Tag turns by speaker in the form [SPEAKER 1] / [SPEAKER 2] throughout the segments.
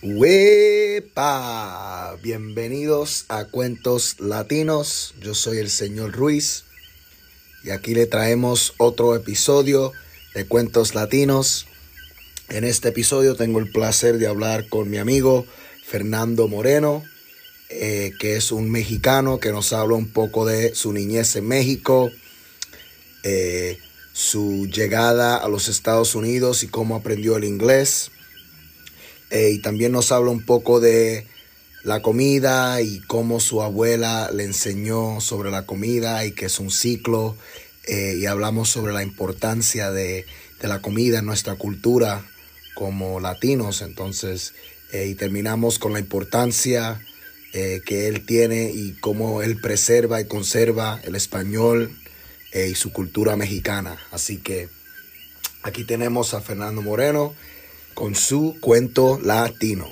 [SPEAKER 1] ¡Wepa! Bienvenidos a Cuentos Latinos. Yo soy el señor Ruiz y aquí le traemos otro episodio de Cuentos Latinos. En este episodio tengo el placer de hablar con mi amigo Fernando Moreno, eh, que es un mexicano que nos habla un poco de su niñez en México, eh, su llegada a los Estados Unidos y cómo aprendió el inglés eh, y también nos habla un poco de la comida y cómo su abuela le enseñó sobre la comida y que es un ciclo. Eh, y hablamos sobre la importancia de, la comida en nuestra cultura como latinos. Entonces, eh, y terminamos con la importancia que él tiene y cómo él preserva y conserva el español y su cultura mexicana. Así que aquí tenemos a Fernando Moreno con su cuento latino.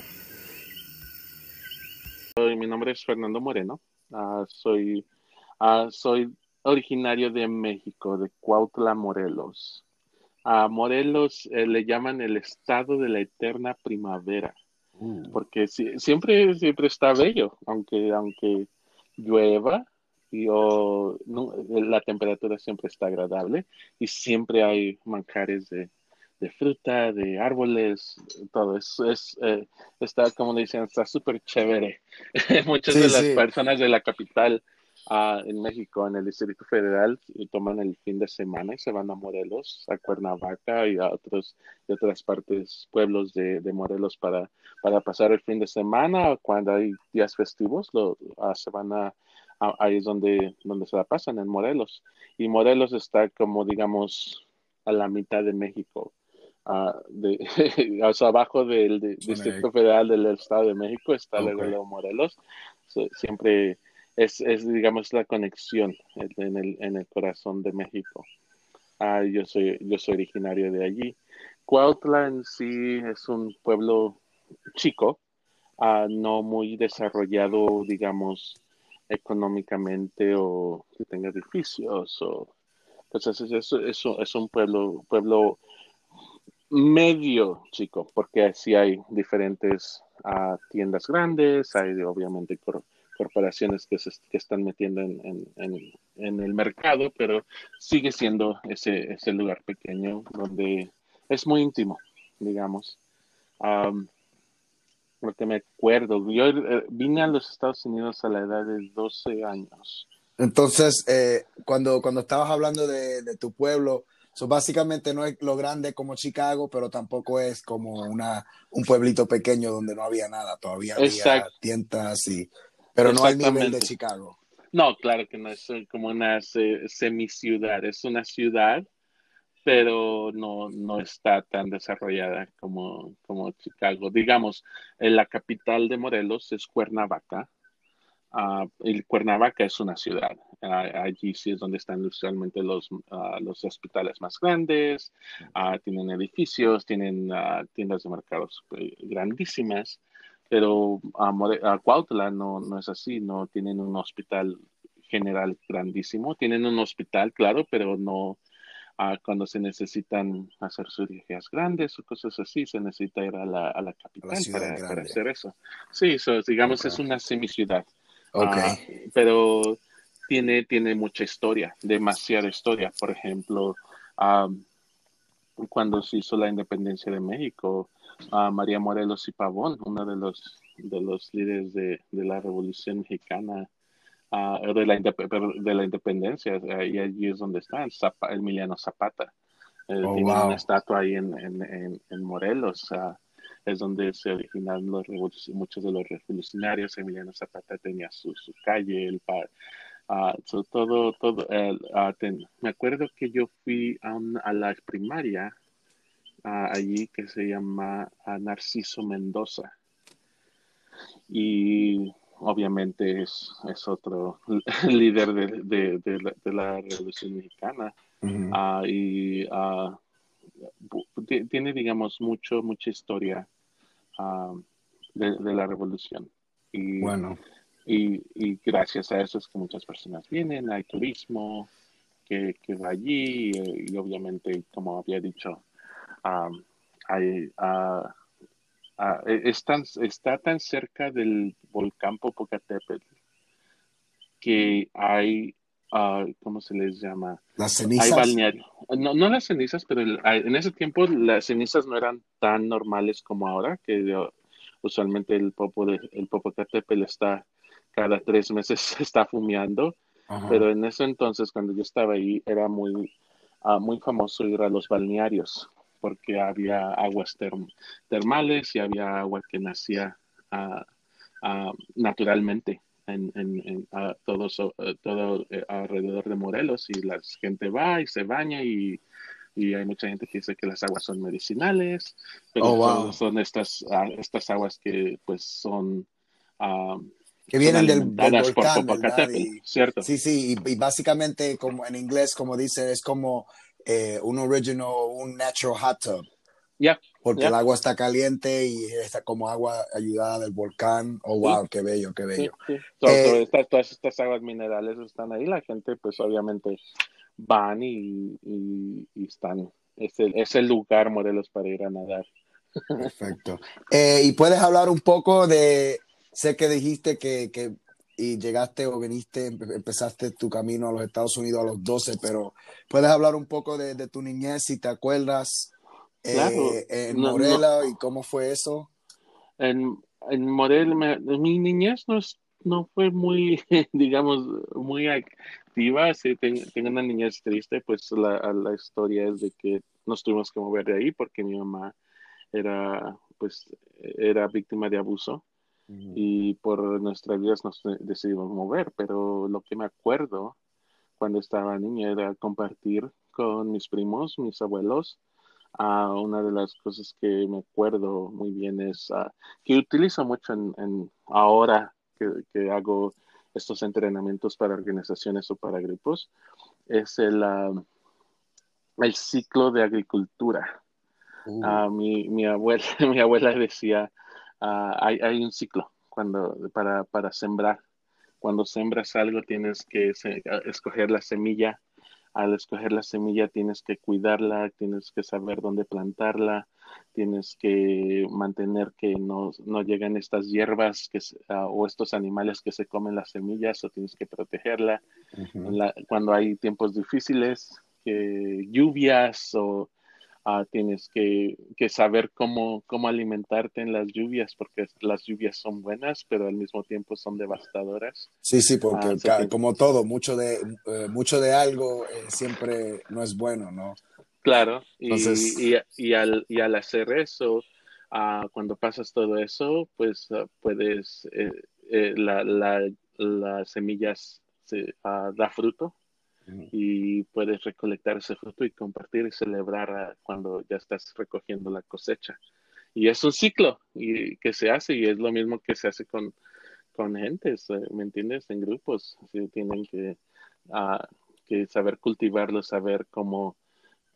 [SPEAKER 2] Mi nombre es Fernando Moreno. Ah, soy, ah, soy originario de México, de Cuautla, Morelos. A Morelos eh, le llaman el estado de la eterna primavera, uh. porque siempre, siempre está bello, aunque, aunque llueva, y, la temperatura siempre está agradable y siempre hay manjares de, de fruta, de árboles, todo. eso es eh, está, como le dicen, está súper chévere. Muchas de las personas de la capital ah, en México, en el Distrito Federal, toman el fin de semana y se van a Morelos, a Cuernavaca y a otros y otras partes, pueblos de, Morelos para, para pasar el fin de semana. Cuando hay días festivos, lo, ah, se van a, ahí es donde, donde se la pasan, en Morelos. Y Morelos está como, digamos, a la mitad de México de, abajo del Distrito Federal del Estado de México está el de Morelos. siempre es, es, digamos, la conexión en el, en el corazón de México. Ah, yo, soy, yo soy originario de allí. Cuautla en sí es un pueblo chico, ah, no muy desarrollado, digamos, económicamente o que tenga edificios o entonces es, es, es un pueblo, pueblo medio chico, porque sí hay diferentes ah, tiendas grandes, hay obviamente corporaciones que se que están metiendo en, en, el mercado, pero sigue siendo ese, ese lugar pequeño donde es muy íntimo, digamos. lo que me acuerdo, yo eh, vine a los Estados Unidos a la edad de 12 años.
[SPEAKER 1] Entonces, eh, cuando, cuando estabas hablando de tu pueblo, So, básicamente no es lo grande como Chicago, pero tampoco es como una, un pueblito pequeño donde no había nada. Todavía había tiendas y... Pero no al nivel de Chicago.
[SPEAKER 2] No, claro que no es como una semiciudad. Es una ciudad, pero no, no está tan desarrollada como, como Chicago. Digamos, en la capital de Morelos es Cuernavaca Uh, el Cuernavaca es una ciudad. Ah, allí sí es donde están usualmente los, ah, los hospitales más grandes, tienen edificios, tienen tiendas de mercados grandísimas, pero a Cuautla no, no es así, no tienen un hospital general grandísimo, tienen un hospital, claro, pero no, cuando se necesitan hacer cirugías grandes o cosas así, se necesita ir a la, a la capital para, hacer eso. Sí, digamos, es una semiciudad. Ah, pero tiene, tiene mucha historia, demasiada historia. Por ejemplo, cuando se hizo la independencia de México, María Morelos y Pavón, uno de los, de los líderes de, la Revolución Mexicana, de, la de la independencia, y allí es donde está, el Emiliano Zapata. Eh, oh, tiene una estatua ahí en, en, en, Morelos es donde se originaron los muchos de los revolucionarios. Emiliano Zapata tenía su, su calle, el par, uh, todo, todo. me acuerdo que yo fui a, a la primaria allí que se llama Narciso Mendoza. Y obviamente es, es otro líder de, de, la, Revolución Mexicana. y tiene, digamos, mucho, mucha historia de, la revolución. Y, bueno. Y, gracias a eso es que muchas personas vienen, hay turismo que, que va allí y, obviamente, como había dicho, hay, ah, e, está tan cerca del volcán Popocatépetl que hay, uh, ¿cómo se les llama?
[SPEAKER 1] Las cenizas.
[SPEAKER 2] Hay balneario. No, no las cenizas, pero en ese tiempo las cenizas no eran tan normales como ahora, que usualmente el, Popo de, el Popocatépetl está cada tres meses está fumeando. Pero en ese entonces, cuando yo estaba ahí, era muy, uh, muy famoso ir a los balnearios porque había aguas termales y había agua que nacía uh, naturalmente en, en, todos, todo eh, alrededor de Morelos y la gente va y se baña y, y, hay mucha gente que dice que las aguas son medicinales, pero oh, son, estas, ah, estas aguas que pues son...
[SPEAKER 1] que vienen del, volcán,
[SPEAKER 2] ¿cierto?
[SPEAKER 1] Sí, sí, y, básicamente como en inglés, como dice, es como eh, un original, un natural hot tub.
[SPEAKER 2] Ya,
[SPEAKER 1] porque el agua está caliente y está como agua ayudada del volcán. Oh, wow, qué bello, qué bello.
[SPEAKER 2] Eh, todas estas aguas minerales están ahí, la gente pues obviamente van y, están, es el, es el, lugar, Morelos, para ir a nadar.
[SPEAKER 1] Perfecto. Eh, y puedes hablar un poco de, sé que dijiste que, que y llegaste o viniste, empezaste tu camino a los Estados Unidos a los 12, pero puedes hablar un poco de, de tu niñez, si te acuerdas, eh, en Morelos y cómo fue eso.
[SPEAKER 2] En, en Morelos, mi niñez no, no fue muy, digamos, muy activa. Sí, tengo una niñez triste, pues la, la historia es de que nos tuvimos que mover de ahí porque mi mamá era, pues, era víctima de abuso y por nuestras vidas nos decidimos mover, pero lo que me acuerdo cuando estaba niña era compartir con mis primos, mis abuelos, Uh, una de las cosas que me acuerdo muy bien es uh, que utilizo mucho en, ahora que, hago estos entrenamientos para organizaciones o para grupos, es el, uh, el ciclo de agricultura. Uh. Mi, mi, abuela, mi abuela decía, hay, hay, un ciclo cuando, para, para sembrar. Cuando sembras algo tienes que escoger la semilla al escoger la semilla tienes que cuidarla, tienes que saber dónde plantarla, tienes que mantener que no, no lleguen estas hierbas que, ah, o estos animales que se comen las semillas o tienes que protegerla. cuando hay tiempos difíciles, que lluvias o Ah, tienes que, saber cómo, cómo alimentarte en las lluvias, porque las lluvias son buenas, pero al mismo tiempo son devastadoras.
[SPEAKER 1] Sí, sí, porque ah, como todo, mucho de, eh, mucho de algo eh, siempre no es bueno, ¿no?
[SPEAKER 2] Claro, y, y, al, y al hacer eso, ah, cuando pasas todo eso, pues puedes, eh, la, la, las semillas se, da fruto y puedes recolectar ese fruto y compartir y celebrar cuando ya estás recogiendo la cosecha. Y es un ciclo y que se hace y es lo mismo que se hace con, con gentes, eh, ¿me entiendes? En grupos, así tienen que, ah, que saber cultivarlos, saber cómo,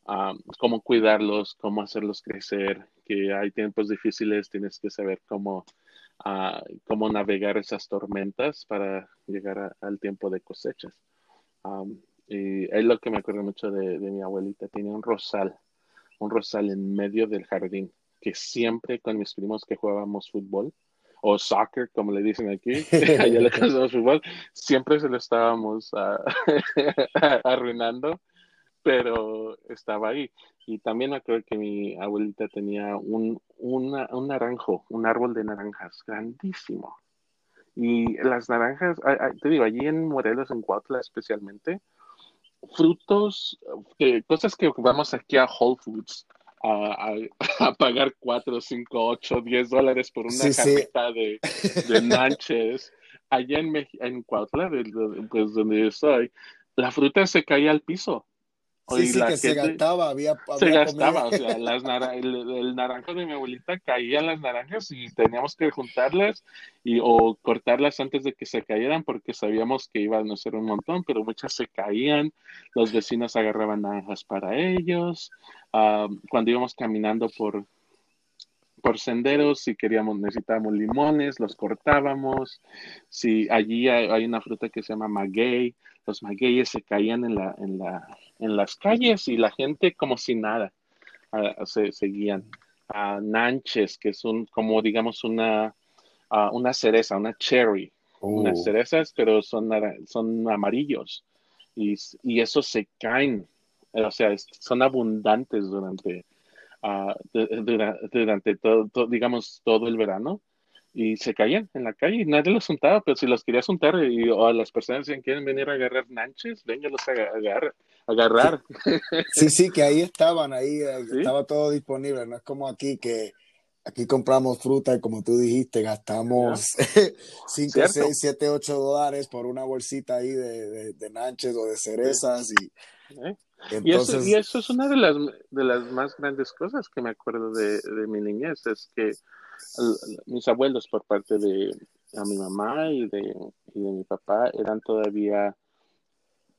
[SPEAKER 2] ah, cómo cuidarlos, cómo hacerlos crecer, que hay tiempos difíciles, tienes que saber cómo, uh, cómo navegar esas tormentas para llegar al tiempo de cosechas. Y es lo que me acuerdo mucho de, mi abuelita. Tenía un rosal, un rosal en medio del jardín, que siempre con mis primos que jugábamos fútbol, o soccer, como le dicen aquí, allá le llamamos fútbol, siempre se lo estábamos arruinando, pero estaba ahí. Y también me que mi abuelita tenía un, un naranjo, un árbol de naranjas grandísimo. Y las naranjas, te digo, allí en Morelos, en Cuautla especialmente, frutos, cosas que vamos aquí a Whole Foods a, a, pagar 4, 5, 8, 10 dólares por una sí, de, de nanches. Allá en, en Cuautla, pues donde yo soy, la fruta se caía al piso.
[SPEAKER 1] Sí, sí, que se gastaba, había,
[SPEAKER 2] Se gastaba, o sea, las el, naranjo de mi abuelita caía en las naranjas y teníamos que juntarlas y, o cortarlas antes de que se cayeran porque sabíamos que iban a ser un montón, pero muchas se caían, los vecinos agarraban naranjas para ellos, ah, cuando íbamos caminando por, por senderos, si queríamos, necesitábamos limones, los cortábamos, si allí hay, una fruta que se llama maguey, los magueyes se caían en la, en la en las calles y la gente como si nada uh, se seguían. nanches, que son como digamos una, una cereza, una cherry, unas uh. cerezas, pero son, son amarillos y, y esos se caen, o sea, son abundantes durante, durante, todo, digamos, todo el verano y se caían en la calle y nadie los juntaba, pero si los querías juntar y, o a las personas que quieren venir a agarrar nanches, véngalos a agarrar. agarrar.
[SPEAKER 1] Sí, sí, que ahí estaban, ahí eh, estaba todo disponible, no es como aquí que aquí compramos fruta y como tú dijiste, gastamos 5, 6, 7, 8 dólares por una bolsita ahí de, de, nanches o de cerezas y...
[SPEAKER 2] Y, eso, y, eso, es una de las, de las más grandes cosas que me acuerdo de, de mi niñez, es que mis abuelos por parte de a mi mamá y de, y de mi papá eran todavía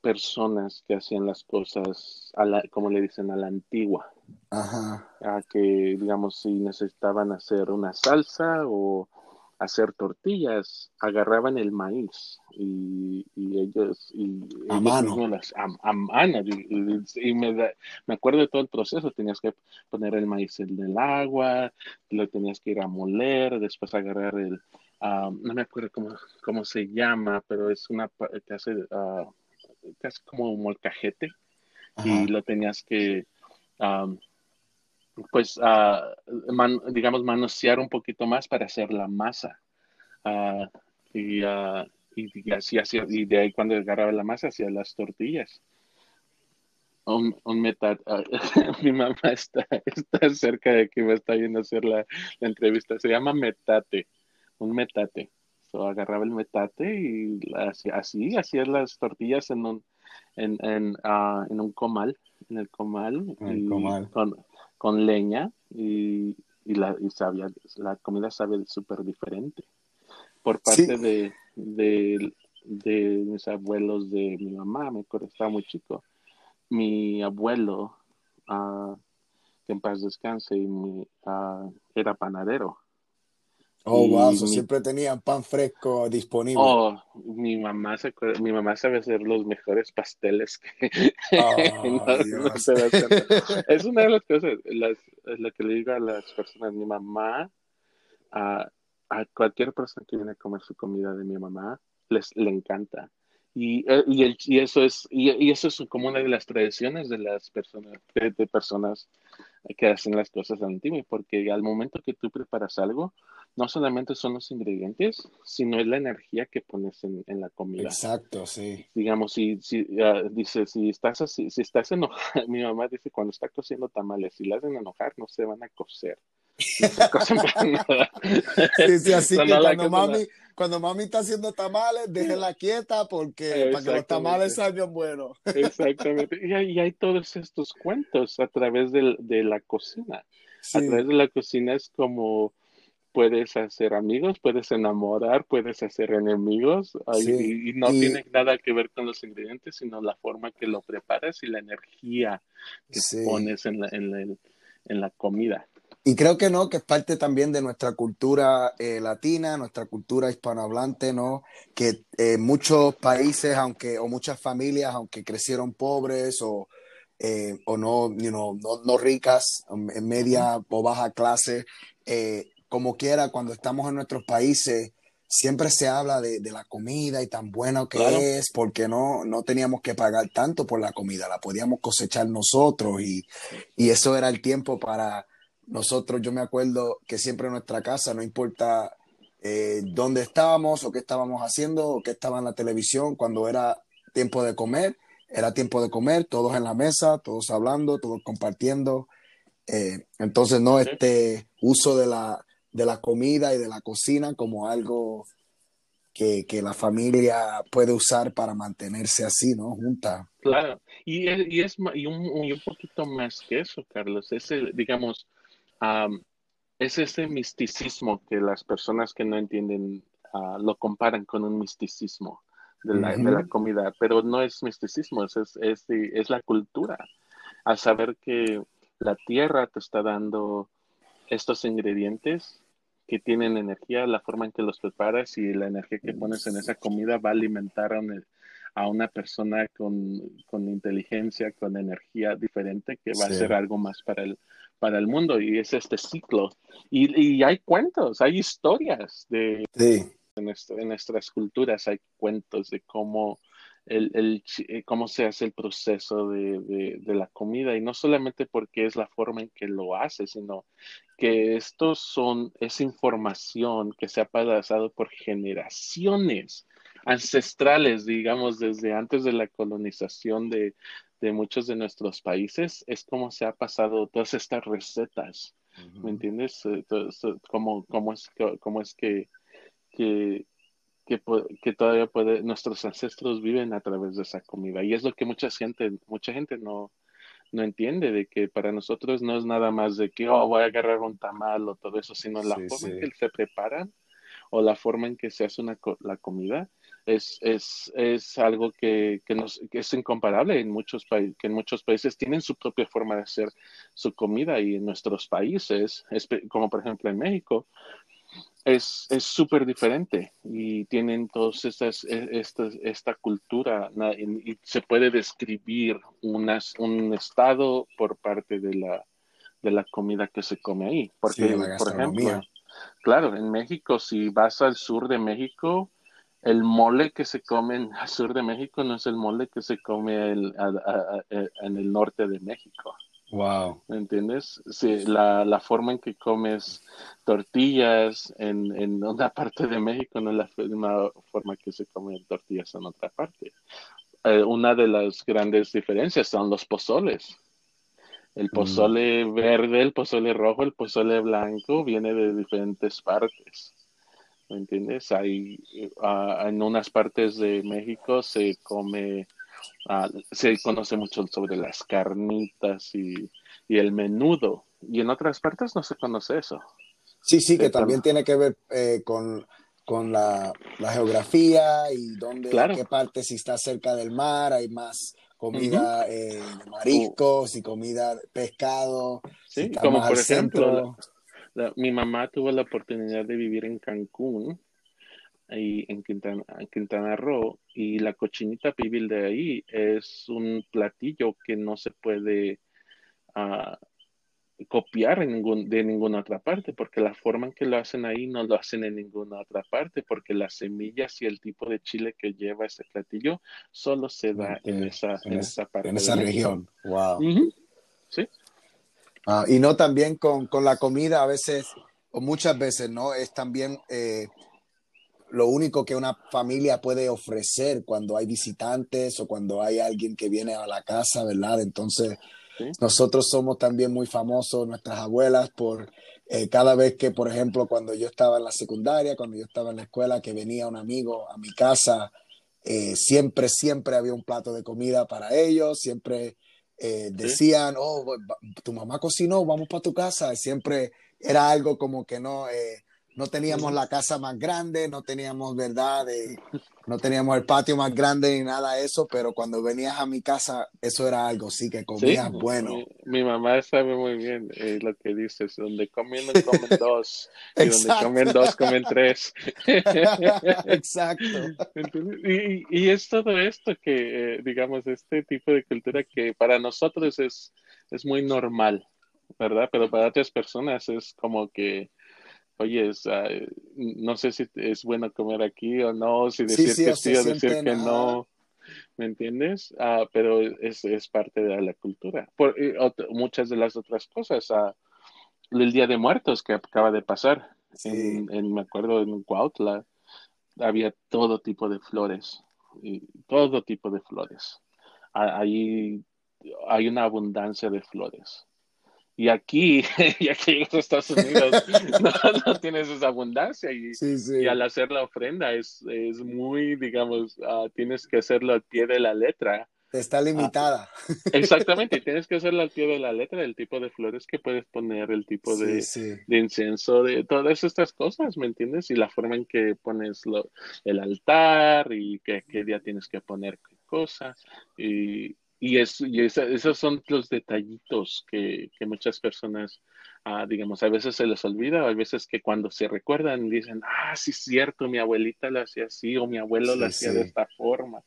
[SPEAKER 2] personas que hacían las cosas, a la, como le dicen, a la antigua. Ajá. A que, digamos, si necesitaban hacer una salsa o hacer tortillas, agarraban el maíz y, ellos y
[SPEAKER 1] a mano,
[SPEAKER 2] a, mano y, me, me, acuerdo de todo el proceso, tenías que poner el maíz en el agua, lo tenías que ir a moler, después agarrar el, ah, no me acuerdo cómo, cómo se llama, pero es una que hace uh, casi como un molcajete y lo tenías que ah, pues, uh, digamos, manosear un poquito más para hacer la masa. Uh, y, uh, y, así, y de ahí cuando agarraba la masa hacía las tortillas. Un, un metate, mi mamá está, está cerca de que me está yendo a hacer la, la entrevista. Se llama metate, un metate. So, agarraba el metate y así, así hacía las tortillas en un, en, en, en un comal, en el comal.
[SPEAKER 1] El comal.
[SPEAKER 2] Con, con leña y, y, la, y sabía, la comida sabe súper diferente. Por parte de, de, de, mis abuelos de mi mamá, me acuerdo, estaba muy chico. Mi abuelo, uh, que en paz descanse, y mi, uh, era panadero.
[SPEAKER 1] Oh, wow, siempre tenían pan fresco disponible.
[SPEAKER 2] Oh, mi mamá, se, mi mamá sabe hacer los mejores pasteles que oh, Es una de las cosas, las, lo que le digo a las personas, mi mamá, a, a cualquier persona que viene a comer su comida de mi mamá, les le encanta. Y, eh, y, el, y, eso es y, eso es como una de las tradiciones de las personas de, personas que hacen las cosas antiguas porque al momento que tú preparas algo no solamente son los ingredientes sino es la energía que pones en, en la comida.
[SPEAKER 1] Exacto sí.
[SPEAKER 2] Digamos si si uh, dice si estás así si estás enojado mi mamá dice cuando está cociendo tamales si la hacen enojar no se van a cocer
[SPEAKER 1] sí, sí, así que cuando mami, cuando mami está haciendo tamales, déjela quieta porque para que los tamales salgan buenos.
[SPEAKER 2] Exactamente. Y hay, y hay, todos estos cuentos a través de, de la cocina. A través de la cocina es como puedes hacer amigos, puedes enamorar, puedes hacer enemigos y, no tiene nada que ver con los ingredientes, sino la forma que lo preparas y la energía que pones en la, en, la, en la comida.
[SPEAKER 1] Y creo que no, que es parte también de nuestra cultura eh, latina, nuestra cultura hispanohablante, ¿no? Que eh, muchos países, aunque, o muchas familias, aunque crecieron pobres o, eh, o no, no, no, ricas, en media o baja clase, como quiera, cuando estamos en nuestros países, siempre se habla de, de la comida y tan bueno que es, porque no, no teníamos que pagar tanto por la comida, la podíamos cosechar nosotros y, y eso era el tiempo para nosotros, yo me acuerdo que siempre en nuestra casa, no importa eh, dónde estábamos o qué estábamos haciendo o qué estaba en la televisión, cuando era tiempo de comer, era tiempo de comer, todos en la mesa, todos hablando, todos compartiendo. Eh, entonces, no este uso de la, de la comida y de la cocina como algo que, que, la familia puede usar para mantenerse así, ¿no? Junta.
[SPEAKER 2] Claro, y, y es y un, un, poquito más que eso, Carlos. Es el, digamos, es ese misticismo que las personas que no entienden ah, lo comparan con un misticismo de la, de la, comida, pero no es misticismo, es, es, es, la cultura. Al saber que la tierra te está dando estos ingredientes que tienen energía, la forma en que los preparas y la energía que pones en esa comida va a alimentar a una persona con, con inteligencia, con energía diferente que va a hacer algo más para el, para el mundo. Y es este ciclo. Y, y hay cuentos, hay historias de... En, en, nuestras culturas hay cuentos de cómo el, el, eh, cómo se hace el proceso de, de, la comida y no solamente porque es la forma en que lo hace, sino que estos son, es información que se ha pasado por generaciones ancestrales, digamos, desde antes de la colonización de, de muchos de nuestros países, es como se ha pasado todas estas recetas, ¿me entiendes? Eh, cómo, cómo, es, cómo es que, que que, todavía puede, nuestros ancestros viven a través de esa comida. Y es lo que mucha gente, mucha gente no, no entiende, de que para nosotros no es nada más de que, oh, voy a agarrar un tamal o todo eso, sino la forma en que se preparan o la forma en que se hace una, la comida es, es, es algo que, que, nos, que es incomparable en muchos países, que en muchos países tienen su propia forma de hacer su comida y en nuestros países, como por ejemplo en México, es súper diferente y tienen todas estas, e, esta, esta cultura y se puede describir unas, un estado por parte de la, de la comida que se come ahí. Porque, por ejemplo, claro, en México, si vas al sur de México, el mole que se come en el sur de México no es el mole que se come en el norte de México.
[SPEAKER 1] Wow.
[SPEAKER 2] ¿Me entiendes? Sí, la, la, forma en que comes tortillas en, en una parte de México no es la misma forma que se comen tortillas en otra parte. Eh, una de las grandes diferencias son los pozoles. El mm. pozole verde, el pozole rojo, el pozole blanco viene de diferentes partes. ¿Me entiendes? Hay, uh, en unas partes de México se come Ah, se conoce mucho sobre las carnitas y, el menudo, y en otras partes no se conoce eso.
[SPEAKER 1] Sí, sí, que también tiene que ver eh, con, con la, geografía y dónde, qué parte, si está cerca del mar, hay más comida eh, de mariscos y comida de pescado.
[SPEAKER 2] Sí, como por ejemplo, mi mamá tuvo la oportunidad de vivir en Cancún ahí en Quintana, Quintana Roo y la cochinita pibil de ahí es un platillo que no se puede uh, copiar en ningún, de ninguna otra parte porque la forma en que lo hacen ahí no lo hacen en ninguna otra parte porque las semillas y el tipo de chile que lleva ese platillo solo se da en esa, en, esa parte.
[SPEAKER 1] En esa región. Wow.
[SPEAKER 2] Sí.
[SPEAKER 1] Ah, y no también con, con, la comida a veces o muchas veces, ¿no? Es también eh, lo único que una familia puede ofrecer cuando hay visitantes o cuando hay alguien que viene a la casa, ¿verdad? Entonces, nosotros somos también muy famosos, nuestras abuelas, por eh, cada vez que, por ejemplo, cuando yo estaba en la secundaria, cuando yo estaba en la escuela, que venía un amigo a mi casa, eh, siempre, siempre había un plato de comida para ellos, siempre eh, decían, oh, tu mamá cocinó, vamos para tu casa, siempre era algo como que no no teníamos la casa más grande, no teníamos, ¿verdad? no teníamos el patio más grande ni nada de eso, pero cuando venías a mi casa, eso era algo, sí, que comías bueno.
[SPEAKER 2] Mi, mamá sabe muy bien eh, lo que dices, donde comen uno, comen dos, y donde comen dos, comen tres.
[SPEAKER 1] Exacto.
[SPEAKER 2] Y, y, es todo esto que, eh, digamos, este tipo de cultura que para nosotros es, es muy normal, ¿verdad? Pero para otras personas es como que oye, no sé si es bueno comer aquí o no, si decir que sí o decir que no. ¿Me entiendes? Ah, pero es, es, parte de la cultura. Por, muchas de las otras cosas, ah, el Día de Muertos que acaba de pasar, en, me acuerdo en Cuautla, había todo tipo de flores, y todo tipo de flores. Ah, ahí hay una abundancia de flores. Y aquí, y aquí en Estados Unidos, no, tienes esa abundancia. Y, y, al hacer la ofrenda es, es muy, digamos, uh, tienes que hacerlo al pie de la letra.
[SPEAKER 1] Está ah, limitada.
[SPEAKER 2] exactamente, tienes que hacerlo al pie de la letra, el tipo de flores que puedes poner, el tipo de, de, incienso, de todas estas cosas, ¿me entiendes? Y la forma en que pones lo, el altar y qué, qué día tienes que poner qué cosa. Y, y, es, y esos son los detallitos que, que muchas personas, ah, digamos, a veces se les olvida, a veces que cuando se recuerdan dicen, ah, sí es cierto, mi abuelita lo hacía así o mi abuelo lo hacía de esta forma.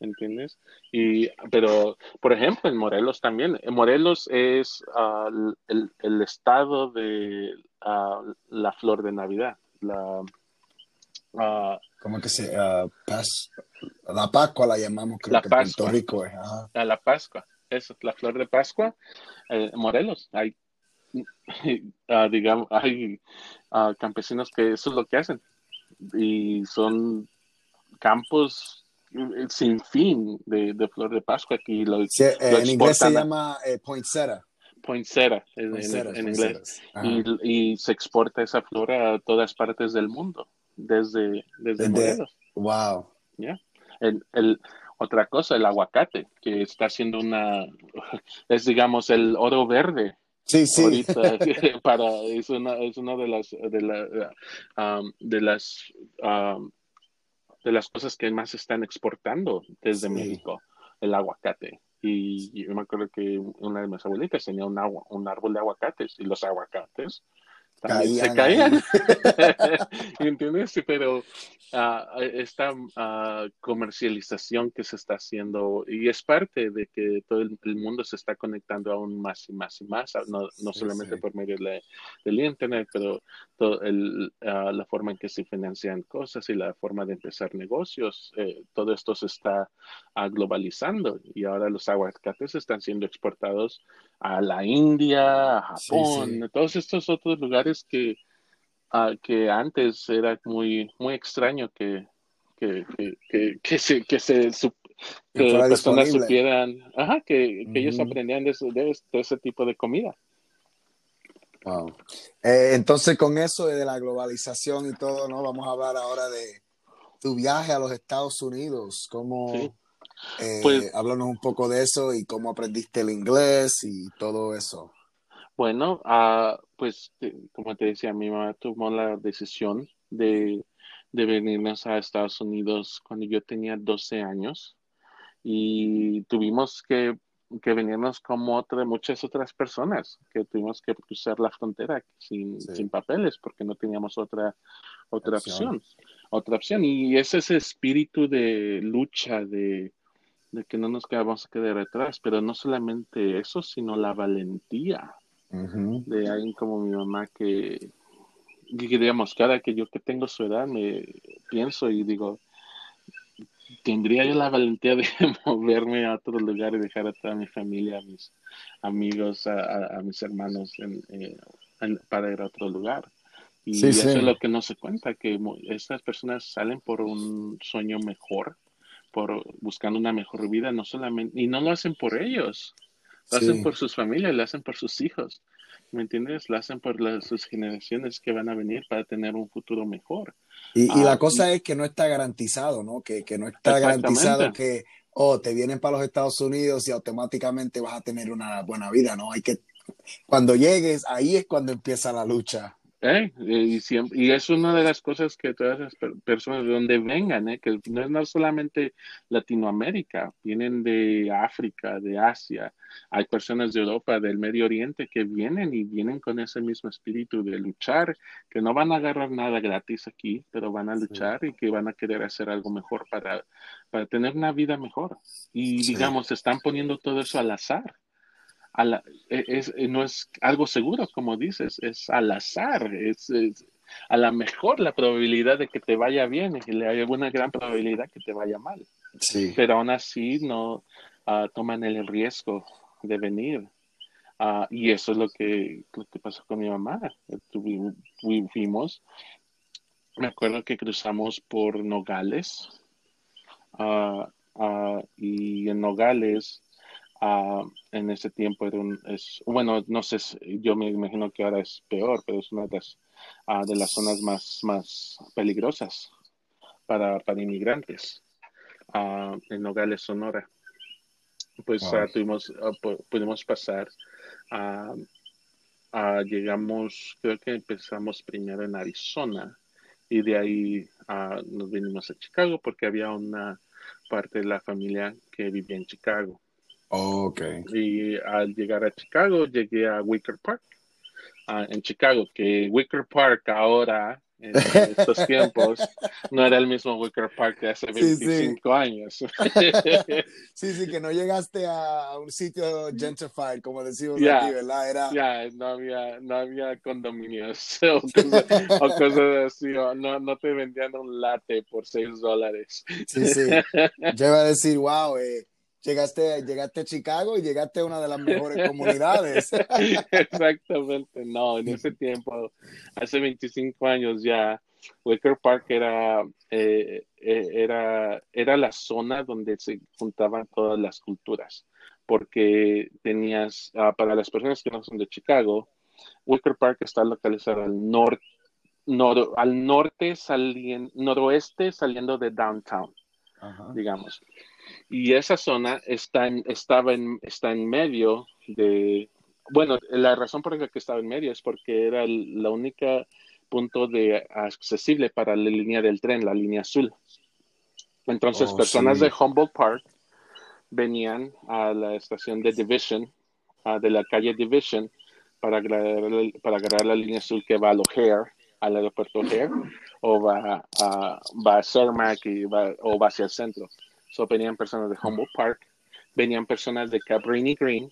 [SPEAKER 2] ¿entiendes? Y, pero, por ejemplo, en Morelos también, en Morelos es ah, el, estado de ah, la flor de Navidad, la...
[SPEAKER 1] Uh, ¿Cómo que se Paz, La Pascua la llamamos, creo que Puerto Rico es.
[SPEAKER 2] La Pascua, eso, la flor de Pascua, eh, Morelos, hay, digamos, hay campesinos que eso es lo que hacen y son campos eh, sin fin de, flor de Pascua aquí lo,
[SPEAKER 1] en inglés se llama eh, poinsettia.
[SPEAKER 2] Poinsettia en, inglés y, se exporta esa flor a todas partes del mundo desde desde, Morelos
[SPEAKER 1] wow
[SPEAKER 2] ¿Ya? el, otra cosa el aguacate que está haciendo una es digamos el oro verde
[SPEAKER 1] Sí, sí.
[SPEAKER 2] Ahorita, para, es una, es una de las, de, la, um, de las, um, de las cosas que más están exportando desde México, el aguacate. Y yo me acuerdo que una de mis abuelitas tenía un, agua, un árbol de aguacates y los aguacates se caían. ¿Entiendes? Pero uh, esta uh, comercialización que se está haciendo y es parte de que todo el, mundo se está conectando aún más y más y más, no, no solamente por medio de, del Internet, pero todo el, uh, la forma en que se financian cosas y la forma de empezar negocios, eh, todo esto se está globalizando y ahora los aguacates están siendo exportados a la India, a Japón, todos estos otros lugares que, que antes era muy, muy extraño que, que, que, que se, que se que personas supieran, ajá, que, que ellos aprendían de, de, ese tipo de comida.
[SPEAKER 1] Wow. Eh, entonces, con eso de la globalización y todo, ¿no? Vamos a hablar ahora de tu viaje a los Estados Unidos. ¿Cómo, eh, pues, háblanos un poco de eso y cómo aprendiste el inglés y todo eso.
[SPEAKER 2] Bueno, uh, pues como te decía, mi mamá tomó la decisión de, de venirnos a Estados Unidos cuando yo tenía 12 años y tuvimos que, que venirnos como otra, muchas otras personas, que tuvimos que cruzar la frontera sin, sin papeles porque no teníamos otra, otra opción. Otra opción. Y ese es ese espíritu de lucha, de, de que no nos quedamos a quedar atrás, pero no solamente eso, sino la valentía de alguien como mi mamá que, digamos, cada que yo que tengo su edad me pienso y digo, tendría yo la valentía de moverme a otro lugar y dejar a toda mi familia, a mis amigos, a, mis hermanos eh, para ir a otro lugar. Y eso es lo que no se cuenta, que estas personas salen por un sueño mejor, por buscando una mejor vida, no solamente, y no lo hacen por ellos, lo hacen por sus familias, lo hacen por sus hijos, ¿me entiendes? Lo hacen por las, sus generaciones que van a venir para tener un futuro mejor.
[SPEAKER 1] Y, la ah, cosa es que no está garantizado, ¿no? Que, que no está garantizado que, oh, te vienen para los Estados Unidos y automáticamente vas a tener una buena vida, ¿no? Hay que, cuando llegues, ahí es cuando empieza la lucha.
[SPEAKER 2] ¿Eh? Y, siempre, y es una de las cosas que todas las personas de donde vengan, ¿eh? que no es no solamente Latinoamérica, vienen de África, de Asia, hay personas de Europa, del Medio Oriente que vienen y vienen con ese mismo espíritu de luchar, que no van a agarrar nada gratis aquí, pero van a luchar y que van a querer hacer algo mejor para, para tener una vida mejor. Y digamos, están poniendo todo eso al azar a la, e, es, e, no es algo seguro, como dices, es al azar, es, a la mejor la probabilidad de que te vaya bien y le hay una gran probabilidad que te vaya mal.
[SPEAKER 1] Sí.
[SPEAKER 2] Pero aún así no uh, toman el riesgo de venir. Uh, y eso es lo que, lo que pasó con mi mamá. fuimos, me acuerdo que cruzamos por Nogales. Uh, y en Nogales Ah, en ese tiempo era un, es, bueno, no sé, yo me imagino que ahora es peor, pero es una de las, ah, de las zonas más, más peligrosas para, para inmigrantes uh, en Nogales, Sonora. Pues tuvimos, pudimos pasar, llegamos, creo que empezamos primero en Arizona y de ahí nos vinimos a Chicago porque había una parte de la familia que vivía en Chicago.
[SPEAKER 1] Okay.
[SPEAKER 2] Y al llegar a Chicago, llegué a Wicker Park, en Chicago, que Wicker Park ahora en, estos tiempos. No era el mismo Wicker Park de hace 25 años.
[SPEAKER 1] sí, sí, que no llegaste a un sitio gentrified, como decimos aquí, ¿verdad? Era...
[SPEAKER 2] Ya, no, había, no había condominios o cosas, así, no, no te vendían un latte por 6 dólares.
[SPEAKER 1] Sí, sí. Yo iba a decir, wow, eh, llegaste, llegaste a Chicago y llegaste a una de las mejores comunidades.
[SPEAKER 2] Exactamente, no, en ese tiempo, hace 25 años ya, Wicker Park era, eh, eh, era, era la zona donde se juntaban todas las culturas, porque tenías, ah, para las personas que no son de Chicago, Wicker Park está localizado al norte, al norte, saliendo, noroeste saliendo de downtown, digamos. Y esa zona está en, estaba en, está en medio de, bueno, la razón por la que estaba en medio es porque era la única punto de accesible para la línea del tren, la línea azul. Entonces, oh, personas de Humboldt Park venían a la estación de Division, de la calle Division, para agarrar, para agarrar la línea azul que va a O'Hare, al aeropuerto O'Hare, o va a, va a Cermak y va, o va hacia el centro. So, venían personas de Humboldt Park, venían personas de Cabrini Green.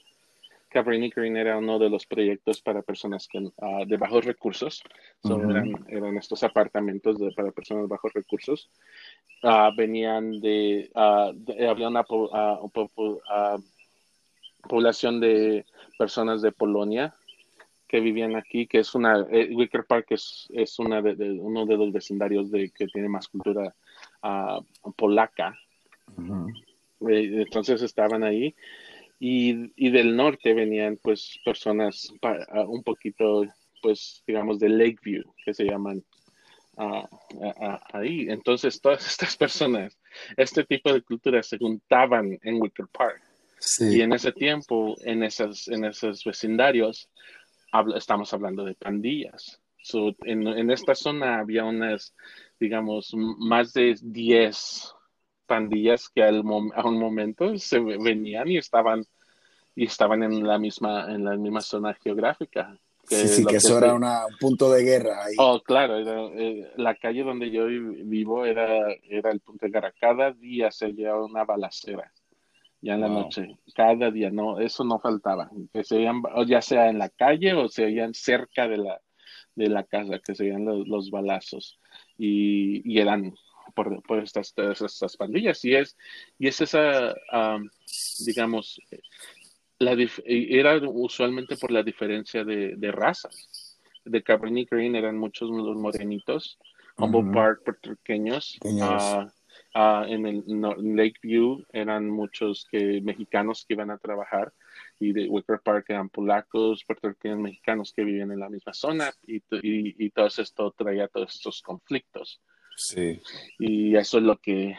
[SPEAKER 2] Cabrini Green era uno de los proyectos para personas que, ah, de bajos recursos. So, eran, estos apartamentos para personas de bajos recursos. Ah, venían de, uh, había una población de personas de Polonia que vivían aquí, que es una, eh, Wicker Park es, es una de, uno de los vecindarios de, que tiene más cultura polaca eh, entonces estaban ahí y, del norte venían pues personas un poquito pues digamos de Lakeview que se llaman ahí. Entonces todas estas personas, este tipo de culturas se juntaban en Wicker Park. Y en ese tiempo, en, esas, en esos vecindarios, estamos hablando de pandillas. en, en, esta zona había unas, digamos, más de 10 pandillas que al a un momento se venían y estaban y estaban en la misma en la misma zona geográfica.
[SPEAKER 1] sí, sí, que, eso era un punto de guerra ahí.
[SPEAKER 2] Oh, claro, eh, la calle donde yo vivo era, era el punto de guerra. Cada día se llevaba una balacera, ya en la noche, cada día, no, eso no faltaba. Que se oían, ya sea en la calle o se oían cerca de la, de la casa, que se oían los, balazos. Y, y, eran por, por estas, estas pandillas. Y es, y es esa, digamos, la era usualmente por la diferencia de, de razas. De Cabrini Green eran muchos los morenitos, Humboldt Park puertorriqueños. Uh, en el Lakeview eran muchos que, mexicanos que iban a trabajar y de Wicker Park eran polacos, puertorriqueños, mexicanos que vivían en la misma zona y, y, y todo esto traía todos estos conflictos.
[SPEAKER 1] Sí.
[SPEAKER 2] Y eso es lo que...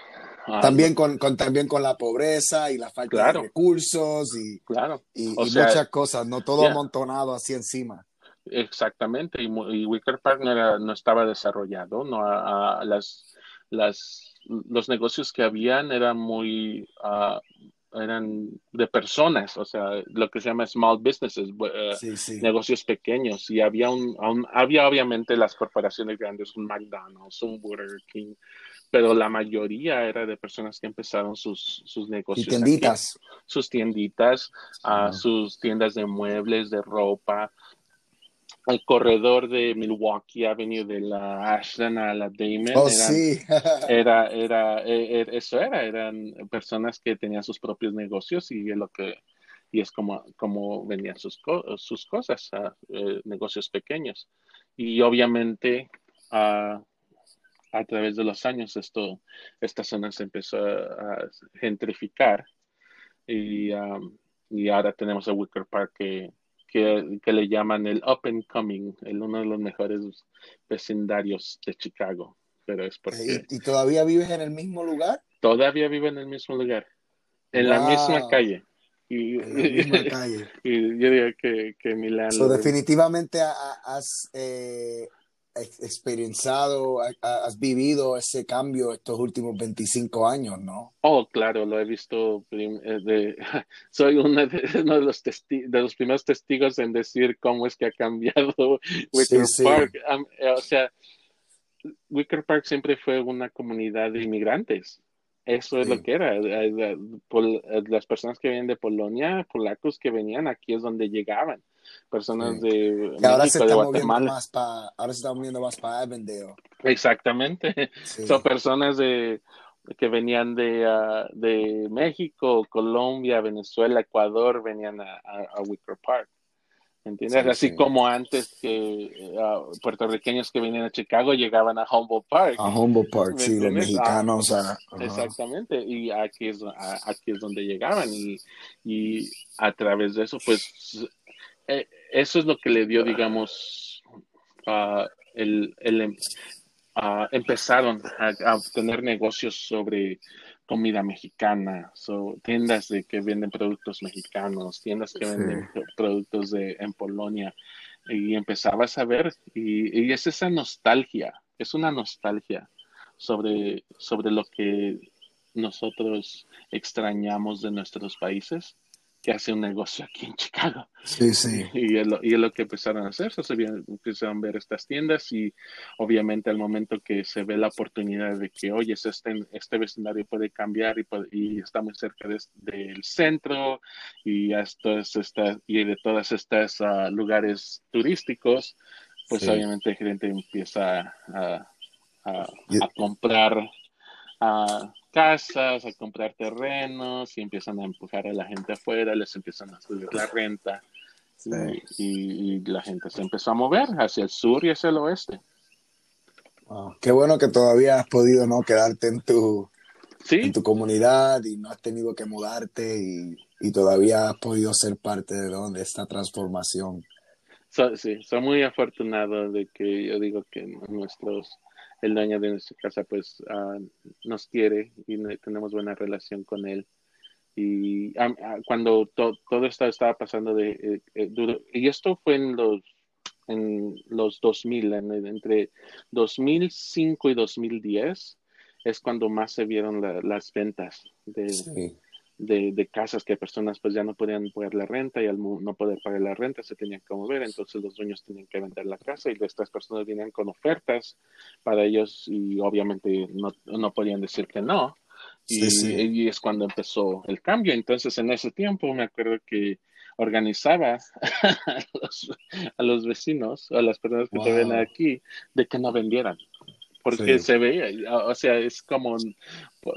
[SPEAKER 1] Ah, también, con, también con la pobreza y la falta de recursos y,
[SPEAKER 2] claro.
[SPEAKER 1] y, muchas cosas, no todo amontonado así encima.
[SPEAKER 2] Exactamente, y, Wicker Park no, no estaba desarrollado, no a, las, las, los negocios que habían eran muy, uh, eran de personas, o sea, lo que se llama small businesses, eh, negocios pequeños. Y había un, había obviamente las corporaciones grandes, un McDonald's, un Burger King, pero la mayoría era de personas que empezaron sus, sus negocios.
[SPEAKER 1] Y tienditas.
[SPEAKER 2] sus tienditas, uh, sus tiendas de muebles, de ropa, el corredor de Milwaukee Avenue de la Ashland a la Damon.
[SPEAKER 1] Oh, sí.
[SPEAKER 2] era, era, e, e, eso era, eran personas que tenían sus propios negocios y es lo que, y es como, como venían sus, sus cosas, a, eh, negocios pequeños. Y obviamente, a, a través de los años, esto, esta zona se empezó a, gentrificar y, um, y ahora tenemos a Wicker Park que que, le llaman el up and coming, el uno de los mejores vecindarios de Chicago. Pero es porque...
[SPEAKER 1] ¿Y, todavía vives en el mismo lugar?
[SPEAKER 2] Todavía vivo en el mismo lugar, en la misma calle.
[SPEAKER 1] Y, en la misma calle.
[SPEAKER 2] y yo diría que, que Milán...
[SPEAKER 1] So, definitivamente has eh, experienciado, has vivido ese cambio estos últimos 25 años, ¿no?
[SPEAKER 2] Oh, claro, lo he visto. Eh, soy uno de, los de los primeros testigos en decir cómo es que ha cambiado Wicker Park. Eh, o sea, Wicker Park siempre fue una comunidad de inmigrantes. Eso es lo que era. Las personas que vienen de Polonia, polacos que venían, aquí es donde llegaban. Personas de
[SPEAKER 1] ahora se de Guatemala. Más ahora se está moviendo más para Avondale.
[SPEAKER 2] Exactamente. Son personas de que venían de, ah, de México, Colombia, Venezuela, Ecuador, venían a, a Wicker Park. ¿Entiendes? Así como antes que uh, puertorriqueños que venían a Chicago llegaban a Humboldt Park.
[SPEAKER 1] A Humboldt Park, sí, los mexicanos.
[SPEAKER 2] Exactamente, y aquí es, aquí es donde llegaban y, y a través de eso, pues, eh, eso es lo que le dio, digamos, uh, el, el uh, empezaron a, a, tener negocios sobre comida mexicana, so, tiendas de que venden productos mexicanos, tiendas que venden productos de en Polonia y empezabas a ver y, y, es esa nostalgia, es una nostalgia sobre, sobre lo que nosotros extrañamos de nuestros países que hace un negocio aquí en Chicago.
[SPEAKER 1] Sí, sí.
[SPEAKER 2] Y es lo, y es lo que empezaron a hacer, se empezaron a ver estas tiendas y obviamente al momento que se ve la oportunidad de que, oye, este, este vecindario puede cambiar y, y está muy cerca del centro y, esto es esta, y de todas estas uh, lugares turísticos, pues obviamente la gente empieza a, a, a comprar a casas, a comprar terrenos y empiezan a empujar a la gente afuera, les empiezan a subir la renta. Y, la gente se empezó a mover hacia el sur y hacia el oeste.
[SPEAKER 1] Qué bueno que todavía has podido no quedarte en tu, en tu comunidad y no has tenido que mudarte y, y todavía has podido ser parte de, donde esta transformación.
[SPEAKER 2] sí, soy muy afortunado de que yo digo que nuestros el dueño de nuestra casa pues uh, nos quiere y tenemos buena relación con él. Y um, uh, cuando to todo esto estaba pasando de, eh, eh, y esto fue en los en los 2000, en, entre 2005 y 2010 es cuando más se vieron la, las ventas de, sí de, de, casas que personas pues ya no podían pagar la renta y al no poder pagar la renta se tenían que mover, entonces los dueños tenían que vender la casa y estas personas venían con ofertas para ellos y obviamente no, no podían decir que no. Y, y, es cuando empezó el cambio. Entonces en ese tiempo me acuerdo que organizaba a los, a los vecinos, a las personas que te ven aquí, de que no vendieran porque se veía, o sea, es como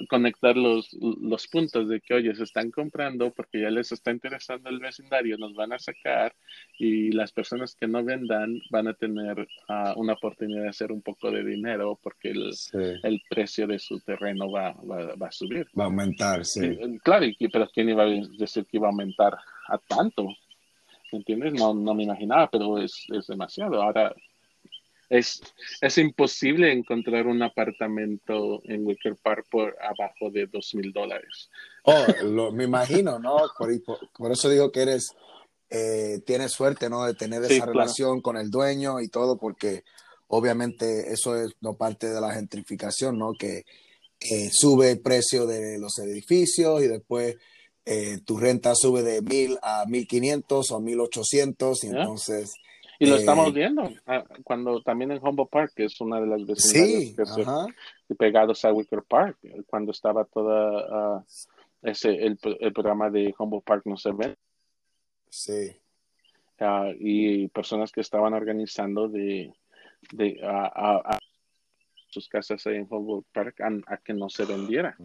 [SPEAKER 2] conectar los, los puntos de que, oye, se están comprando porque ya les está interesando el vecindario, nos van a sacar y las personas que no vendan van a tener ah, una oportunidad de hacer un poco de dinero porque el, el precio de su terreno va, va, va, a subir.
[SPEAKER 1] Va a aumentar, sí.
[SPEAKER 2] claro, pero ¿quién iba a decir que iba a aumentar a tanto? ¿Entiendes? No, no me imaginaba, pero es, es demasiado. Ahora, es, es imposible encontrar un apartamento en Wicker Park por abajo de dos mil dólares.
[SPEAKER 1] Oh, me imagino, ¿no? Por, eso digo que eres, eh, tienes suerte, ¿no? De tener esa relación con el dueño y todo, porque obviamente eso es no parte de la gentrificación, ¿no? Que sube el precio de los edificios y después eh, tu renta sube de mil a mil quinientos o mil ochocientos y entonces
[SPEAKER 2] y lo estamos eh, viendo ah, cuando también en Humboldt Park, que es una de las vecindarios que pegados a Wicker Park, cuando estaba toda ah, ese el, programa de Humboldt Park no se ve.
[SPEAKER 1] Sí.
[SPEAKER 2] Ah, y personas que estaban organizando de, de a, sus casas en Humboldt Park a, que no se vendiera.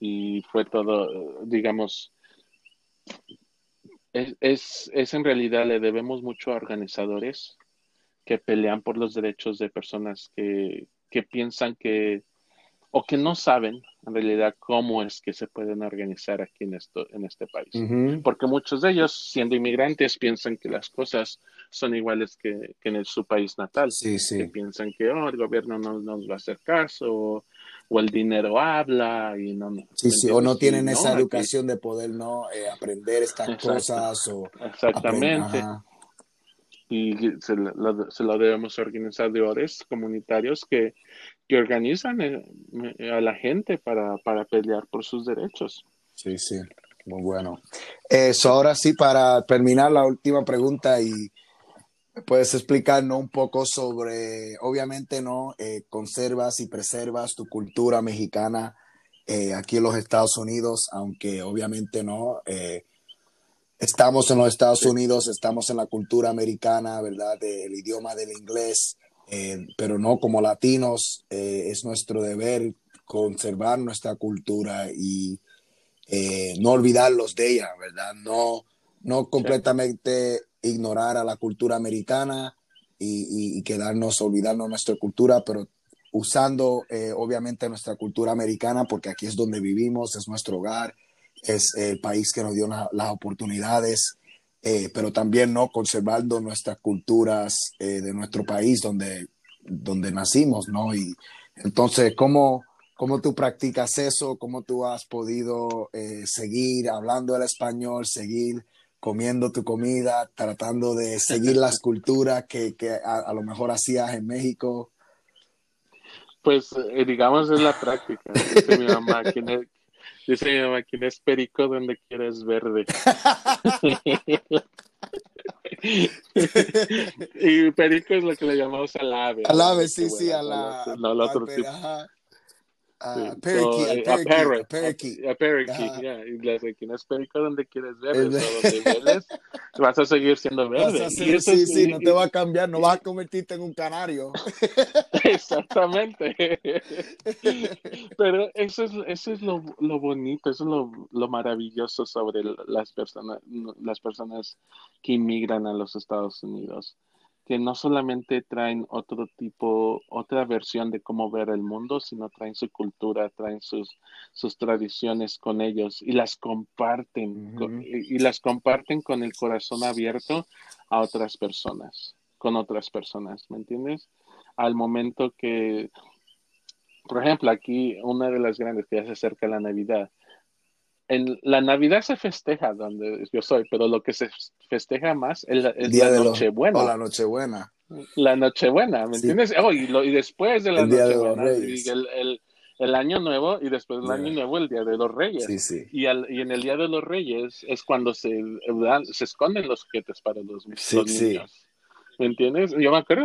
[SPEAKER 2] y fue todo, digamos, es, es, en realidad le debemos mucho a organizadores que pelean por los derechos de personas que, que piensan que o que no saben en realidad cómo es que se pueden organizar aquí en esto en este país. Porque muchos de ellos siendo inmigrantes piensan que las cosas son iguales que, que en su país natal.
[SPEAKER 1] Sí, sí.
[SPEAKER 2] que piensan que oh, el gobierno no nos va a hacer caso o el dinero habla y no.
[SPEAKER 1] Sí, sí, o no tienen esa educación de poder no eh, aprender estas cosas o.
[SPEAKER 2] Exactamente. Y se lo, se lo, debemos a organizadores comunitarios que, que organizan eh, a la gente para, para pelear por sus derechos.
[SPEAKER 1] Sí, sí, muy bueno. Eso, ahora sí, para terminar la última pregunta y puedes explicarnos un poco sobre, obviamente, ¿no? Eh, conservas y preservas tu cultura mexicana eh, aquí en los Estados Unidos, aunque obviamente no. Eh, estamos en los Estados Unidos, estamos en la cultura americana, ¿verdad? El idioma del inglés, pero no como latinos, es nuestro deber conservar nuestra cultura y no olvidarlos de ella, ¿verdad? No, no completamente ignorar a la cultura americana y, quedarnos, olvidarnos nuestra cultura, pero usando eh, obviamente nuestra cultura americana porque aquí es donde vivimos, es nuestro hogar, es el país que nos dio las oportunidades, eh, pero también no conservando nuestras culturas eh, de nuestro país donde, donde nacimos, ¿no? Y entonces, ¿cómo, ¿cómo tú practicas eso? ¿Cómo tú has podido seguir hablando el español, seguir comiendo tu comida, tratando de seguir las culturas que, a, lo mejor hacías en México?
[SPEAKER 2] Pues eh, digamos es la práctica. Dice mi mamá, ¿quién es, dice mi mamá, ¿quién es perico donde quieres verde? y perico es lo que le llamamos al ave.
[SPEAKER 1] Al ave, sí, sí, a la...
[SPEAKER 2] No, el otro tipo.
[SPEAKER 1] Uh, parakeet, a,
[SPEAKER 2] parrot, a parakeet, a, a parakeet, yeah. Y ¿quién es perico donde quieres ver? donde veres, vas a seguir siendo verde.
[SPEAKER 1] Vas a ser, sí, sí, no te va a cambiar, no vas a convertirte en un canario.
[SPEAKER 2] Exactamente. Pero eso es, eso es lo, lo bonito, eso es lo, lo maravilloso sobre las personas, las personas que inmigran a los Estados Unidos que no solamente traen otro tipo, otra versión de cómo ver el mundo, sino traen su cultura, traen sus, sus tradiciones con ellos y las comparten, y, las comparten con el corazón abierto a otras personas, con otras personas, ¿me entiendes? Al momento que, por ejemplo, aquí una de las grandes que ya se acerca la Navidad, en la Navidad se festeja donde yo soy, pero lo que se festeja más es, la, Nochebuena.
[SPEAKER 1] O la Nochebuena.
[SPEAKER 2] La Nochebuena, ¿me entiendes? Oh, y, y, después de la Nochebuena, el, el, Año Nuevo y después del Año Nuevo el Día de los Reyes.
[SPEAKER 1] Sí, sí.
[SPEAKER 2] Y, al, y en el Día de los Reyes es cuando se, se esconden los juguetes para los,
[SPEAKER 1] sí,
[SPEAKER 2] niños. ¿Me entiendes? Yo me acuerdo,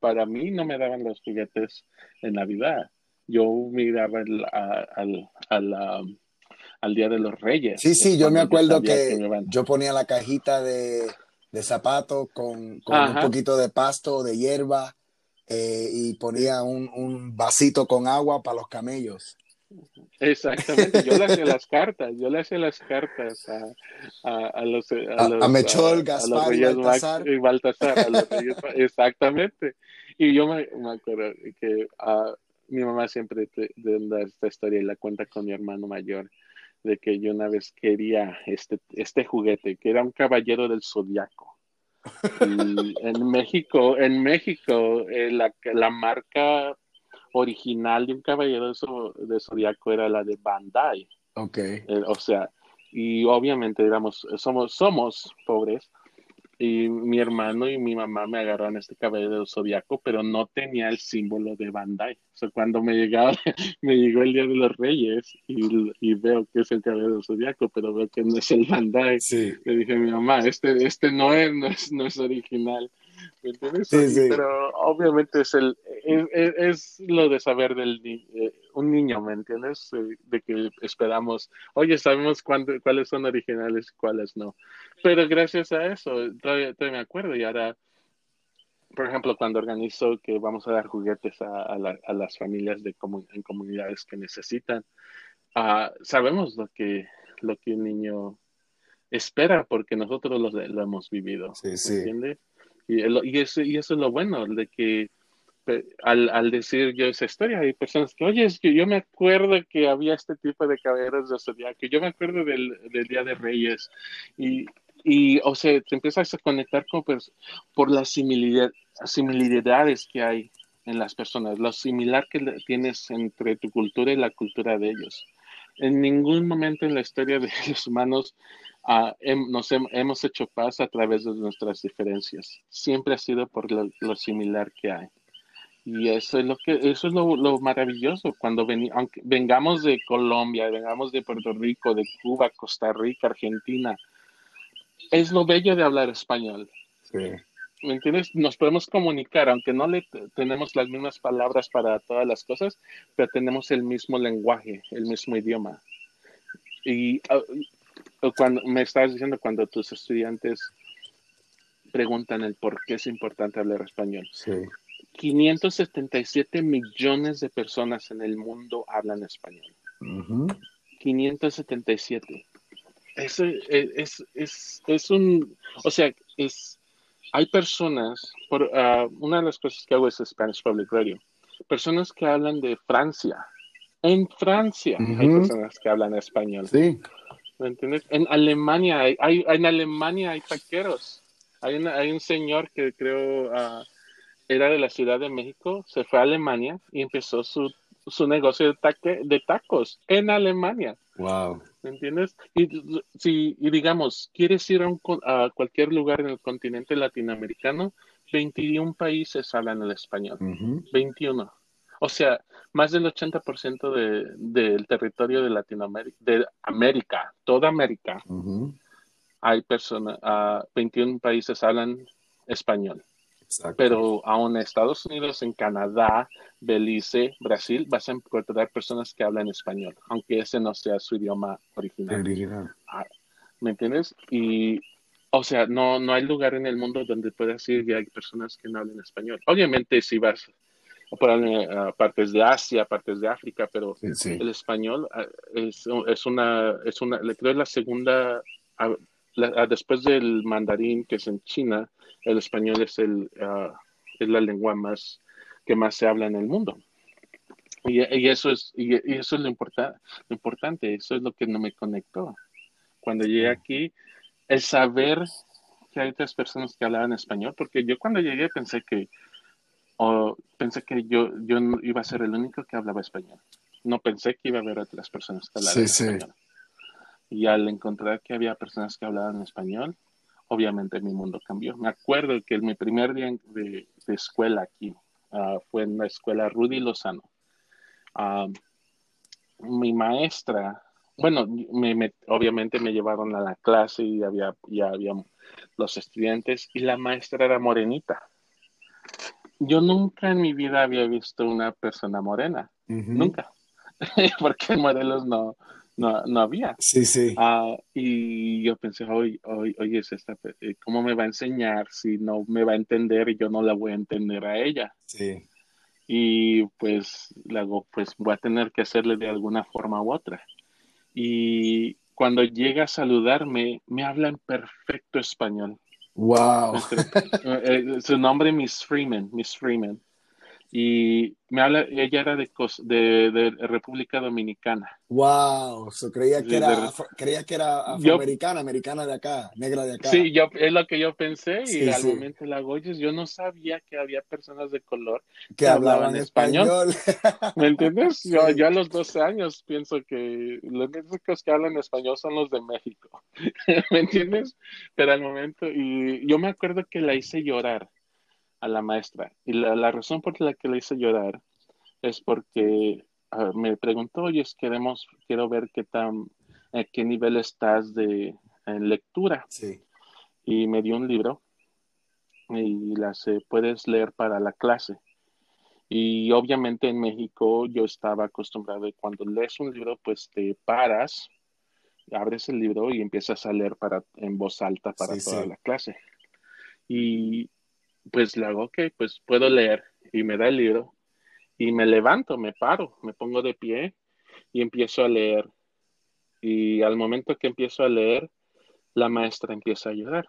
[SPEAKER 2] para mí no me daban los juguetes en Navidad. Yo miraba al, a la al Día de los Reyes.
[SPEAKER 1] Sí, sí, yo me acuerdo que, yo ponía la cajita de, de zapatos con, con un poquito de pasto, de hierba, eh, y ponía un, un, vasito con agua para los camellos.
[SPEAKER 2] Exactamente, yo le hacía las cartas, yo le hacía las cartas a, a, a los, a,
[SPEAKER 1] a Mechol, Gaspar y Baltasar.
[SPEAKER 2] Y Baltasar exactamente. Y yo me, me acuerdo que uh, mi mamá siempre te, de esta historia y la cuenta con mi hermano mayor de que yo una vez quería este, este juguete, que era un caballero del zodiaco. en México, en México, eh, la, la, marca original de un caballero de zodiaco era la de Bandai.
[SPEAKER 1] Ok.
[SPEAKER 2] Eh, o sea, y obviamente éramos, somos, somos pobres, y mi hermano y mi mamá me agarraron este cabello del zodiaco, pero no tenía el símbolo de Bandai. O sea, cuando me llegaba, me llegó el Día de los Reyes y, y veo que es el cabello del zodiaco, pero veo que no es el Bandai.
[SPEAKER 1] Sí.
[SPEAKER 2] Le dije a mi mamá, este, este no es, no es, no es original. ¿Me entiendes?
[SPEAKER 1] Sí, sí.
[SPEAKER 2] Pero obviamente es el es, es, lo de saber del eh, niño, ¿me entiendes? Eh, de que esperamos, oye, sabemos cuáles son originales y cuáles no. Pero gracias a eso, todavía, me acuerdo y ahora, por ejemplo, cuando organizo que vamos a dar juguetes a, a, las familias de en comunidades que necesitan, uh, sabemos lo que, lo que un niño espera porque nosotros lo, lo hemos vivido.
[SPEAKER 1] Sí, sí.
[SPEAKER 2] ¿Entiendes? Y, y, eso, y eso es lo bueno, de que al, al, decir yo esa historia, hay personas que, oye, es que yo me acuerdo que había este tipo de caballeros de zodiaco, yo me acuerdo del, del, Día de Reyes, y, y, o sea, te empiezas a conectar con, por las similitudes que hay en las personas, lo similar que tienes entre tu cultura y la cultura de ellos. En ningún momento en la historia de los humanos Uh, nos hemos hecho paz a través de nuestras diferencias. Siempre ha sido por lo, lo similar que hay. Y eso es lo que eso es lo, lo maravilloso cuando ven, aunque vengamos de Colombia, vengamos de Puerto Rico, de Cuba, Costa Rica, Argentina. Es lo bello de hablar español.
[SPEAKER 1] Sí.
[SPEAKER 2] ¿me entiendes? Nos podemos comunicar, aunque no le tenemos las mismas palabras para todas las cosas, pero tenemos el mismo lenguaje, el mismo idioma. Y uh, cuando me estabas diciendo, cuando tus estudiantes preguntan el por qué es importante hablar español.
[SPEAKER 1] Sí.
[SPEAKER 2] 577 millones de personas en el mundo hablan español. 577. Eso es, es, es, un, o sea, es, hay personas, por, ah, una de las cosas que hago es Spanish Public Radio, personas que hablan de Francia. En Francia hay personas que hablan español.
[SPEAKER 1] Sí.
[SPEAKER 2] ¿Me entiendes? En Alemania hay, hay en Alemania hay taqueros. Hay, una, hay un señor que creo uh, era de la Ciudad de México, se fue a Alemania y empezó su, su negocio de, taque, de tacos en Alemania.
[SPEAKER 1] Wow.
[SPEAKER 2] ¿Me entiendes? Y si y digamos, quieres ir a, un, a, cualquier lugar en el continente latinoamericano, 21 países hablan el español. 21. O sea, más del 80% de, del territorio de Latinoamérica, de América, toda América, hay personas, uh, 21 países hablan español. Exacto. Pero aún en Estados Unidos, en Canadá, Belice, Brasil, vas a encontrar personas que hablan español, aunque ese no sea su idioma original.
[SPEAKER 1] original.
[SPEAKER 2] Ah, ¿Me entiendes? Y, o sea, no, no hay lugar en el mundo donde puedas ir y hay personas que no hablan español. Obviamente, si vas a partes de Asia, partes de África, pero
[SPEAKER 1] sí, sí.
[SPEAKER 2] el español ah, es, es, una, es una, creo es la segunda la, después del mandarín, que es en China, el español es, el, uh, es la lengua más que más se habla en el mundo. Y, y eso es, y, y, eso es lo, importa, lo importante, eso es lo que no me conectó. Cuando llegué aquí, el saber que hay otras personas que hablaban español, porque yo cuando llegué pensé que, o pensé que yo, yo iba a ser el único que hablaba español. No pensé que iba a haber otras personas que hablaban
[SPEAKER 1] sí,
[SPEAKER 2] español.
[SPEAKER 1] Sí.
[SPEAKER 2] Y al encontrar que había personas que hablaban español, obviamente mi mundo cambió. Me acuerdo que mi primer día de, de escuela aquí uh, fue en la escuela Rudy Lozano. Uh, mi maestra, bueno, me, me, obviamente me llevaron a la clase y había, ya había los estudiantes y la maestra era morenita. Yo nunca en mi vida había visto una persona morena, uh -huh. nunca, porque en Morelos no, no, no había.
[SPEAKER 1] Sí, sí.
[SPEAKER 2] Uh, y yo pensé, oye, oye, oye, esta, ¿cómo me va a enseñar si no me va a entender y yo no la voy a entender a ella?
[SPEAKER 1] Sí.
[SPEAKER 2] Y pues, luego, pues voy a tener que hacerle de alguna forma u otra. Y cuando llega a saludarme, me habla en perfecto español.
[SPEAKER 1] Wow.
[SPEAKER 2] Su nombre Miss Freeman, Miss Freeman. Y me habla, ella era de, de, de República Dominicana.
[SPEAKER 1] Wow, so creía que era, de, creía que era afroamericana, yo, americana de acá, negra de acá.
[SPEAKER 2] Sí, yo, es lo que yo pensé y sí, al sí. momento la Goyes, yo no sabía que había personas de color
[SPEAKER 1] que, que hablaban, hablaban, español.
[SPEAKER 2] español. ¿Me entiendes? Sí. Yo, yo, a los 12 años pienso que los únicos que hablan español son los de México. ¿Me entiendes? Pero al momento, y yo me acuerdo que la hice llorar a la maestra. Y la, la, razón por la que le hice llorar es porque uh, me preguntó, oye, queremos, quiero ver qué tan, a qué nivel estás de en lectura.
[SPEAKER 1] Sí.
[SPEAKER 2] Y me dio un libro y las eh, puedes leer para la clase. Y obviamente en México yo estaba acostumbrado y cuando lees un libro, pues te paras, abres el libro y empiezas a leer para, en voz alta para sí, toda sí. la clase. Y pues le hago, ok, pues puedo leer y me da el libro y me levanto, me paro, me pongo de pie y empiezo a leer. Y al momento que empiezo a leer, la maestra empieza a ayudar.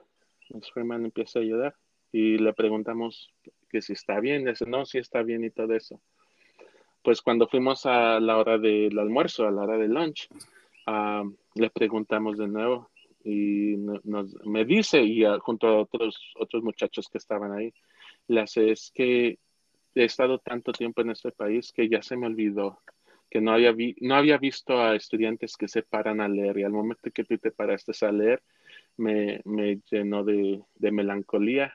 [SPEAKER 2] Miss Freeman empieza a ayudar y le preguntamos que si está bien, dice, no, sí está bien y todo eso. Pues cuando fuimos a la hora del almuerzo, a la hora del lunch, uh, le preguntamos de nuevo, y nos, me dice, y junto a otros, otros muchachos que estaban ahí, hace, es que he estado tanto tiempo en este país que ya se me olvidó que no había, vi, no había visto a estudiantes que se paran a leer y al momento que tú te paraste a leer me, me llenó de, de, melancolía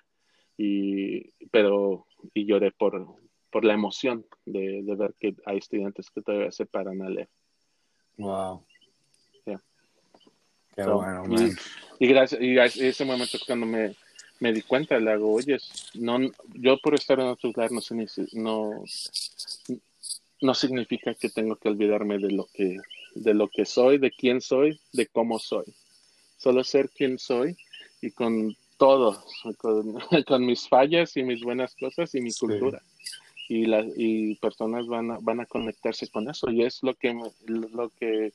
[SPEAKER 2] y pero y lloré por, por la emoción de, de, ver que hay estudiantes que todavía se paran a leer.
[SPEAKER 1] Wow.
[SPEAKER 2] Yeah.
[SPEAKER 1] Qué so, bueno,
[SPEAKER 2] y, y, gracias, y ese momento cuando me, me di cuenta, le hago, oye, no, yo por estar en otro lugar no, no, no significa que tengo que olvidarme de lo que, de lo que soy, de quién soy, de cómo soy. Solo ser quien soy y con todo, con, mis fallas y mis buenas cosas y mi cultura. Y, la, y personas van a, van a conectarse con eso y es lo que, lo que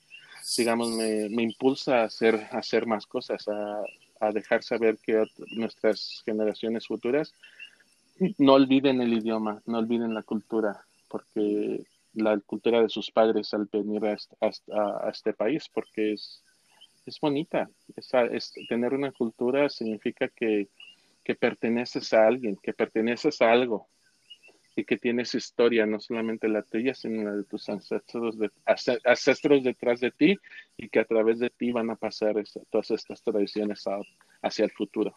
[SPEAKER 2] digamos, me, me impulsa a hacer, a hacer más cosas, a, a dejar saber que nuestras generaciones futuras no olviden el idioma, no olviden la cultura, porque la cultura de sus padres al venir a, a, este país, porque es, es bonita. Es, tener una cultura significa que, que perteneces a alguien, que perteneces a algo y que tienes historia, no solamente la tuya, sino la de tus ancestros, de, ancestros detrás de ti y que a través de ti van a pasar todas estas tradiciones hacia el futuro.